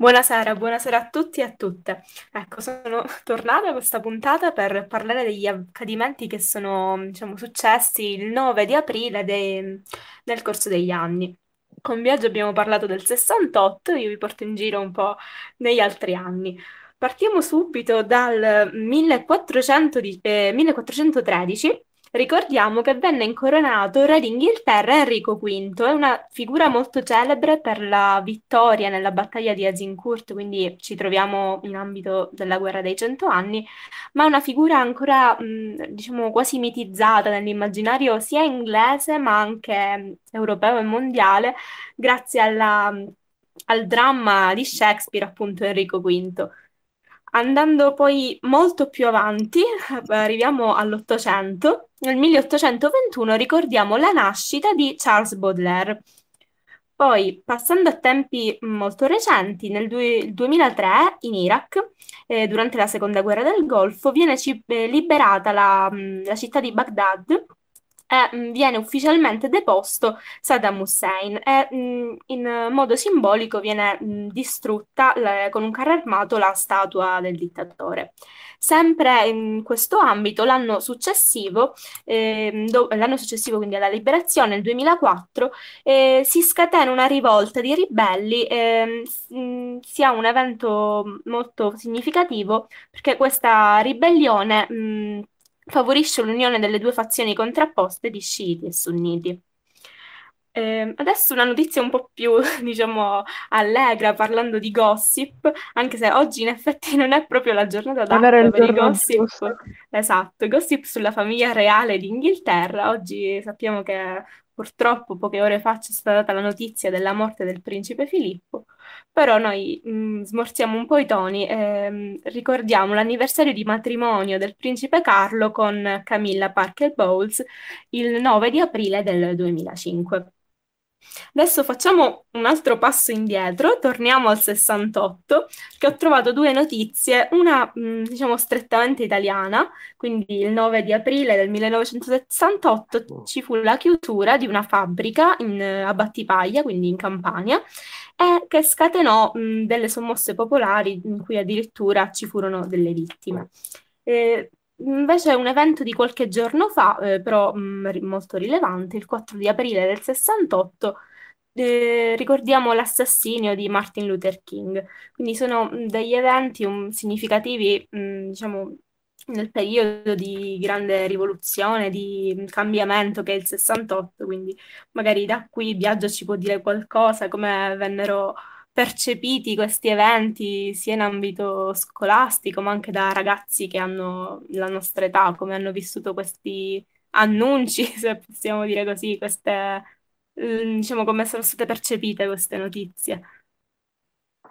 Buonasera, buonasera a tutti e a tutte. Ecco, sono tornata a questa puntata per parlare degli accadimenti che sono, diciamo, successi il 9 di aprile de- nel corso degli anni. Con Viaggio abbiamo parlato del 68, io vi porto in giro un po' negli altri anni. Partiamo subito dal 1400 di- eh, 1413 Ricordiamo che venne incoronato re d'Inghilterra Enrico V, è una figura molto celebre per la vittoria nella battaglia di Azincourt, quindi ci troviamo in ambito della guerra dei cento anni, ma è una figura ancora, mh, diciamo, quasi mitizzata nell'immaginario sia inglese ma anche europeo e mondiale, grazie alla- al dramma di Shakespeare, appunto Enrico V. Andando poi molto più avanti, arriviamo all'Ottocento. Nel 1821 ricordiamo la nascita di Charles Baudelaire. Poi, passando a tempi molto recenti, nel due- 2003 in Iraq, eh, durante la seconda guerra del Golfo, viene eh, liberata la, mh, la città di Baghdad mh, viene ufficialmente deposto Saddam Hussein e mh, in modo simbolico viene mh, distrutta le- con un carro armato la statua del dittatore. Sempre in questo ambito, l'anno successivo, ehm, do- l'anno successivo quindi alla liberazione, nel 2004, eh, si scatena una rivolta di ribelli, ehm, mh, sia un evento molto significativo perché questa ribellione favorisce l'unione delle due fazioni contrapposte di sciiti e sunniti. Ehm, adesso una notizia un po' più, diciamo, allegra, parlando di gossip, anche se oggi in effetti non è proprio la giornata adatta per i giorno gossip. giusto. Esatto, gossip sulla famiglia reale d'Inghilterra. Oggi sappiamo che purtroppo poche ore fa c'è stata data la notizia della morte del principe Filippo, però noi mh, smorziamo un po' i toni e ricordiamo l'anniversario di matrimonio del principe Carlo con Camilla Parker Bowles il 9 di aprile del 2005. Adesso facciamo un altro passo indietro, torniamo al 68, che ho trovato due notizie, una mh, diciamo strettamente italiana, quindi il 9 di aprile del 1968 ci fu la chiusura di una fabbrica in, a Battipaglia, quindi in Campania, e che scatenò mh, delle sommosse popolari in cui addirittura ci furono delle vittime. Eh, Invece un evento di qualche giorno fa, eh, però mh, ri- molto rilevante, il 4 di aprile del 68, eh, ricordiamo l'assassinio di Martin Luther King. Quindi sono mh, degli eventi um, significativi, mh, diciamo, nel periodo di grande rivoluzione, di cambiamento che è il 68, quindi magari da qui Biagio ci può dire qualcosa, come vennero percepiti questi eventi sia in ambito scolastico, ma anche da ragazzi che hanno la nostra età, come hanno vissuto questi annunci, se possiamo dire così, queste, eh, diciamo, come sono state percepite queste notizie.